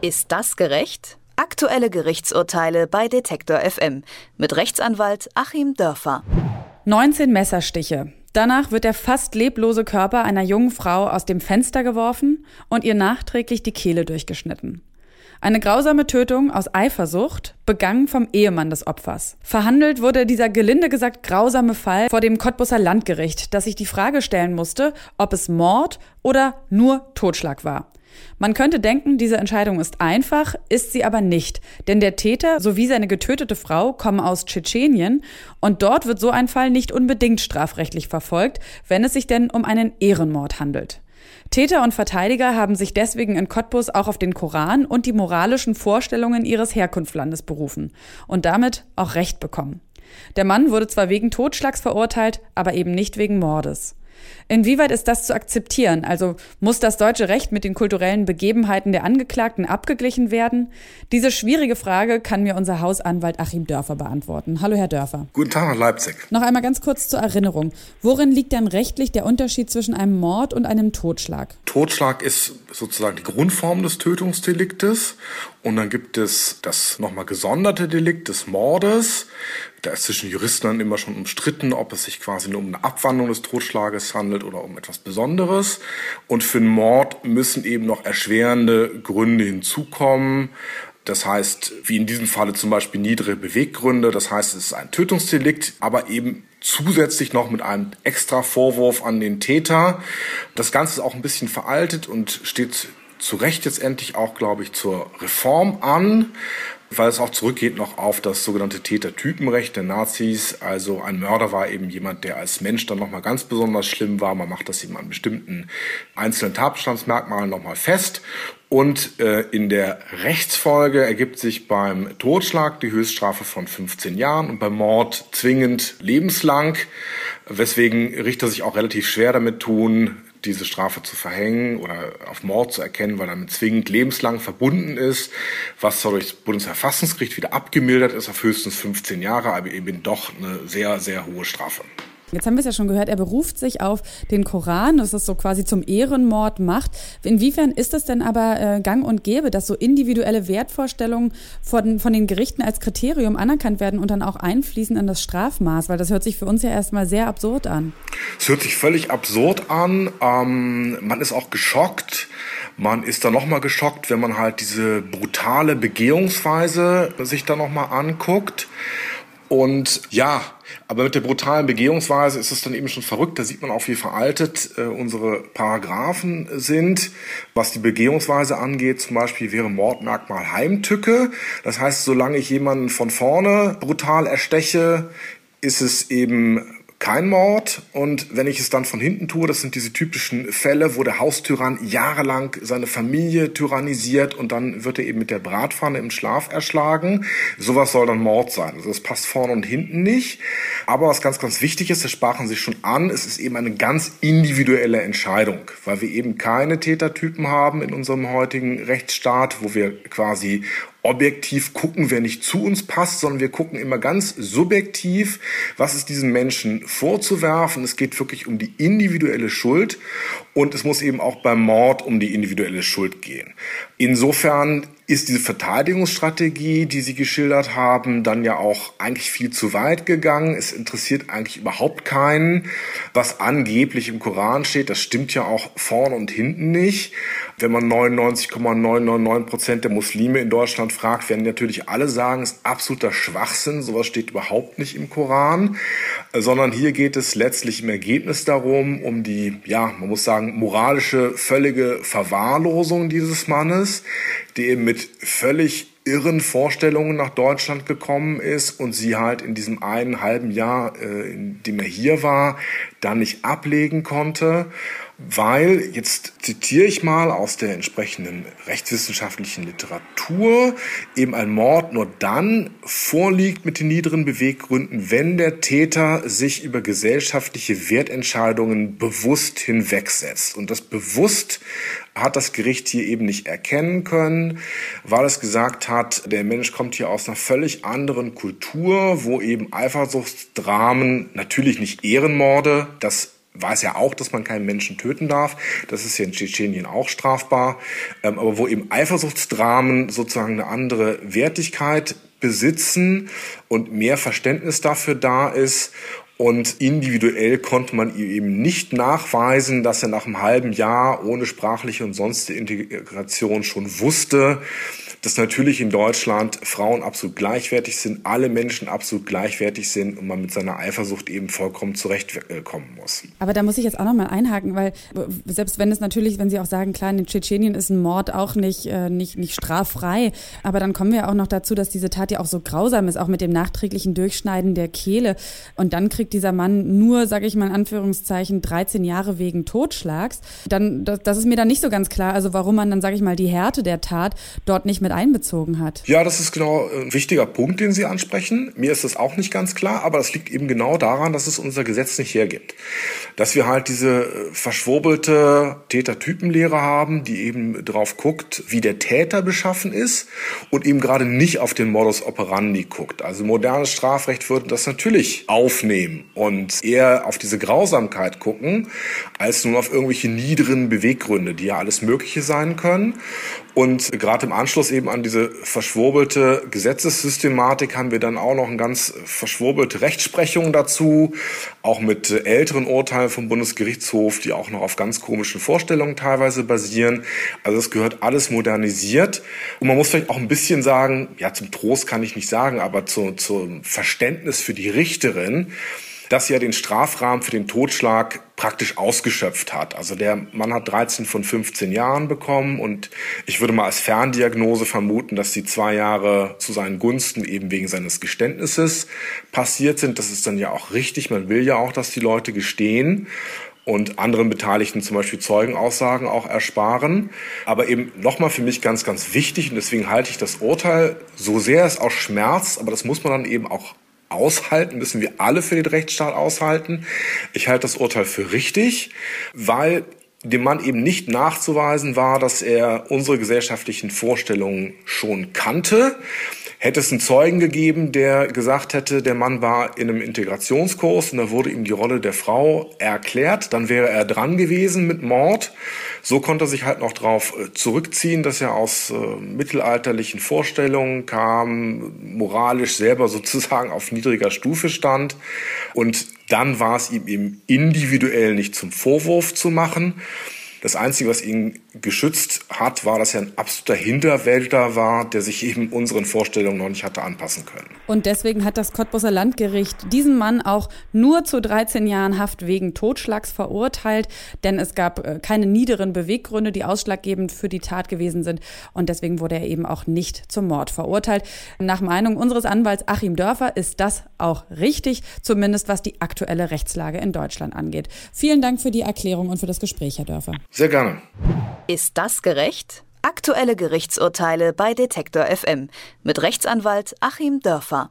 Ist das gerecht? Aktuelle Gerichtsurteile bei Detektor FM mit Rechtsanwalt Achim Dörfer. 19 Messerstiche. Danach wird der fast leblose Körper einer jungen Frau aus dem Fenster geworfen und ihr nachträglich die Kehle durchgeschnitten. Eine grausame Tötung aus Eifersucht, begangen vom Ehemann des Opfers. Verhandelt wurde dieser gelinde gesagt grausame Fall vor dem Cottbusser Landgericht, das sich die Frage stellen musste, ob es Mord oder nur Totschlag war. Man könnte denken, diese Entscheidung ist einfach, ist sie aber nicht. Denn der Täter sowie seine getötete Frau kommen aus Tschetschenien und dort wird so ein Fall nicht unbedingt strafrechtlich verfolgt, wenn es sich denn um einen Ehrenmord handelt. Täter und Verteidiger haben sich deswegen in Cottbus auch auf den Koran und die moralischen Vorstellungen ihres Herkunftslandes berufen und damit auch Recht bekommen. Der Mann wurde zwar wegen Totschlags verurteilt, aber eben nicht wegen Mordes. Inwieweit ist das zu akzeptieren? Also muss das deutsche Recht mit den kulturellen Begebenheiten der Angeklagten abgeglichen werden? Diese schwierige Frage kann mir unser Hausanwalt Achim Dörfer beantworten. Hallo, Herr Dörfer. Guten Tag nach Leipzig. Noch einmal ganz kurz zur Erinnerung. Worin liegt denn rechtlich der Unterschied zwischen einem Mord und einem Totschlag? Totschlag ist sozusagen die Grundform des Tötungsdeliktes. Und dann gibt es das nochmal gesonderte Delikt des Mordes. Da ist zwischen Juristen dann immer schon umstritten, ob es sich quasi nur um eine Abwandlung des Totschlages handelt oder um etwas Besonderes. Und für einen Mord müssen eben noch erschwerende Gründe hinzukommen. Das heißt, wie in diesem Falle zum Beispiel niedere Beweggründe. Das heißt, es ist ein Tötungsdelikt, aber eben zusätzlich noch mit einem extra Vorwurf an den Täter. Das Ganze ist auch ein bisschen veraltet und steht zu Recht jetzt endlich auch, glaube ich, zur Reform an weil es auch zurückgeht noch auf das sogenannte Tätertypenrecht der Nazis. Also ein Mörder war eben jemand, der als Mensch dann nochmal ganz besonders schlimm war. Man macht das eben an bestimmten einzelnen Tatbestandsmerkmalen nochmal fest. Und äh, in der Rechtsfolge ergibt sich beim Totschlag die Höchststrafe von 15 Jahren und beim Mord zwingend lebenslang, weswegen Richter sich auch relativ schwer damit tun, diese Strafe zu verhängen oder auf Mord zu erkennen, weil damit zwingend lebenslang verbunden ist, was durch das Bundesverfassungsgericht wieder abgemildert ist auf höchstens 15 Jahre, aber eben doch eine sehr, sehr hohe Strafe. Jetzt haben wir es ja schon gehört, er beruft sich auf den Koran, das es so quasi zum Ehrenmord macht. Inwiefern ist es denn aber äh, gang und gäbe, dass so individuelle Wertvorstellungen von, von den Gerichten als Kriterium anerkannt werden und dann auch einfließen in das Strafmaß? Weil das hört sich für uns ja erstmal sehr absurd an. Es hört sich völlig absurd an. Ähm, man ist auch geschockt. Man ist dann nochmal geschockt, wenn man halt diese brutale Begehungsweise sich da nochmal anguckt. Und ja, aber mit der brutalen Begehungsweise ist es dann eben schon verrückt. Da sieht man auch, wie veraltet äh, unsere Paragraphen sind. Was die Begehungsweise angeht, zum Beispiel wäre Mordmerkmal Heimtücke. Das heißt, solange ich jemanden von vorne brutal ersteche, ist es eben kein Mord. Und wenn ich es dann von hinten tue, das sind diese typischen Fälle, wo der Haustyrann jahrelang seine Familie tyrannisiert und dann wird er eben mit der Bratpfanne im Schlaf erschlagen. Sowas soll dann Mord sein. Also das passt vorne und hinten nicht. Aber was ganz, ganz wichtig ist, das sprachen Sie schon an, es ist eben eine ganz individuelle Entscheidung, weil wir eben keine Tätertypen haben in unserem heutigen Rechtsstaat, wo wir quasi objektiv gucken, wer nicht zu uns passt, sondern wir gucken immer ganz subjektiv, was ist diesem Menschen vorzuwerfen. Es geht wirklich um die individuelle Schuld und es muss eben auch beim Mord um die individuelle Schuld gehen. Insofern ist diese Verteidigungsstrategie, die Sie geschildert haben, dann ja auch eigentlich viel zu weit gegangen. Es interessiert eigentlich überhaupt keinen, was angeblich im Koran steht. Das stimmt ja auch vorne und hinten nicht. Wenn man 99,999 Prozent der Muslime in Deutschland fragt, werden natürlich alle sagen, es ist absoluter Schwachsinn. Sowas steht überhaupt nicht im Koran, sondern hier geht es letztlich im Ergebnis darum, um die, ja, man muss sagen, moralische, völlige Verwahrlosung dieses Mannes, die eben mit völlig irren Vorstellungen nach Deutschland gekommen ist und sie halt in diesem einen halben Jahr, äh, in dem er hier war, dann nicht ablegen konnte weil, jetzt zitiere ich mal aus der entsprechenden rechtswissenschaftlichen Literatur, eben ein Mord nur dann vorliegt mit den niederen Beweggründen, wenn der Täter sich über gesellschaftliche Wertentscheidungen bewusst hinwegsetzt. Und das bewusst hat das Gericht hier eben nicht erkennen können, weil es gesagt hat, der Mensch kommt hier aus einer völlig anderen Kultur, wo eben Eifersuchtsdramen, natürlich nicht Ehrenmorde, das weiß ja auch, dass man keinen Menschen töten darf. Das ist ja in Tschetschenien auch strafbar. Ähm, aber wo eben Eifersuchtsdramen sozusagen eine andere Wertigkeit besitzen und mehr Verständnis dafür da ist und individuell konnte man ihm eben nicht nachweisen, dass er nach einem halben Jahr ohne sprachliche und sonstige Integration schon wusste, dass natürlich in Deutschland Frauen absolut gleichwertig sind, alle Menschen absolut gleichwertig sind und man mit seiner Eifersucht eben vollkommen zurechtkommen muss. Aber da muss ich jetzt auch nochmal einhaken, weil selbst wenn es natürlich, wenn Sie auch sagen, klar, in Tschetschenien ist ein Mord auch nicht, äh, nicht, nicht straffrei, aber dann kommen wir auch noch dazu, dass diese Tat ja auch so grausam ist, auch mit dem nachträglichen Durchschneiden der Kehle. Und dann kriegt dieser Mann nur, sage ich mal in Anführungszeichen, 13 Jahre wegen Totschlags. Dann, das, das ist mir dann nicht so ganz klar, also warum man dann, sage ich mal, die Härte der Tat dort nicht mit einbezogen hat. Ja, das ist genau ein wichtiger Punkt, den Sie ansprechen. Mir ist das auch nicht ganz klar, aber das liegt eben genau daran, dass es unser Gesetz nicht hergibt. Dass wir halt diese äh, verschwurbelte Tätertypenlehre haben, die eben drauf guckt, wie der Täter beschaffen ist und eben gerade nicht auf den Modus operandi guckt. Also modernes Strafrecht würde das natürlich aufnehmen und eher auf diese Grausamkeit gucken, als nun auf irgendwelche niederen Beweggründe, die ja alles Mögliche sein können. Und gerade im Anschluss eben an diese verschwurbelte Gesetzessystematik haben wir dann auch noch eine ganz verschwurbelte Rechtsprechung dazu, auch mit älteren Urteilen vom Bundesgerichtshof, die auch noch auf ganz komischen Vorstellungen teilweise basieren. Also es gehört alles modernisiert. Und man muss vielleicht auch ein bisschen sagen, ja, zum Trost kann ich nicht sagen, aber zu, zum Verständnis für die Richterin, dass ja den Strafrahmen für den Totschlag praktisch ausgeschöpft hat. Also der Mann hat 13 von 15 Jahren bekommen und ich würde mal als Ferndiagnose vermuten, dass die zwei Jahre zu seinen Gunsten eben wegen seines Geständnisses passiert sind. Das ist dann ja auch richtig. Man will ja auch, dass die Leute gestehen und anderen Beteiligten zum Beispiel Zeugenaussagen auch ersparen. Aber eben nochmal für mich ganz, ganz wichtig und deswegen halte ich das Urteil, so sehr es auch schmerzt, aber das muss man dann eben auch aushalten, müssen wir alle für den Rechtsstaat aushalten. Ich halte das Urteil für richtig, weil dem Mann eben nicht nachzuweisen war, dass er unsere gesellschaftlichen Vorstellungen schon kannte. Hätte es einen Zeugen gegeben, der gesagt hätte, der Mann war in einem Integrationskurs und da wurde ihm die Rolle der Frau erklärt, dann wäre er dran gewesen mit Mord. So konnte er sich halt noch darauf äh, zurückziehen, dass er aus äh, mittelalterlichen Vorstellungen kam, moralisch selber sozusagen auf niedriger Stufe stand. Und dann war es ihm eben individuell nicht zum Vorwurf zu machen. Das Einzige, was ihn geschützt hat, war, dass er ein absoluter Hinterwälder war, der sich eben unseren Vorstellungen noch nicht hatte anpassen können. Und deswegen hat das Cottbuser Landgericht diesen Mann auch nur zu 13 Jahren Haft wegen Totschlags verurteilt, denn es gab äh, keine niederen Beweggründe, die ausschlaggebend für die Tat gewesen sind. Und deswegen wurde er eben auch nicht zum Mord verurteilt. Nach Meinung unseres Anwalts Achim Dörfer ist das auch richtig, zumindest was die aktuelle Rechtslage in Deutschland angeht. Vielen Dank für die Erklärung und für das Gespräch, Herr Dörfer. Sehr gerne. Ist das gerecht? Aktuelle Gerichtsurteile bei Detektor FM mit Rechtsanwalt Achim Dörfer.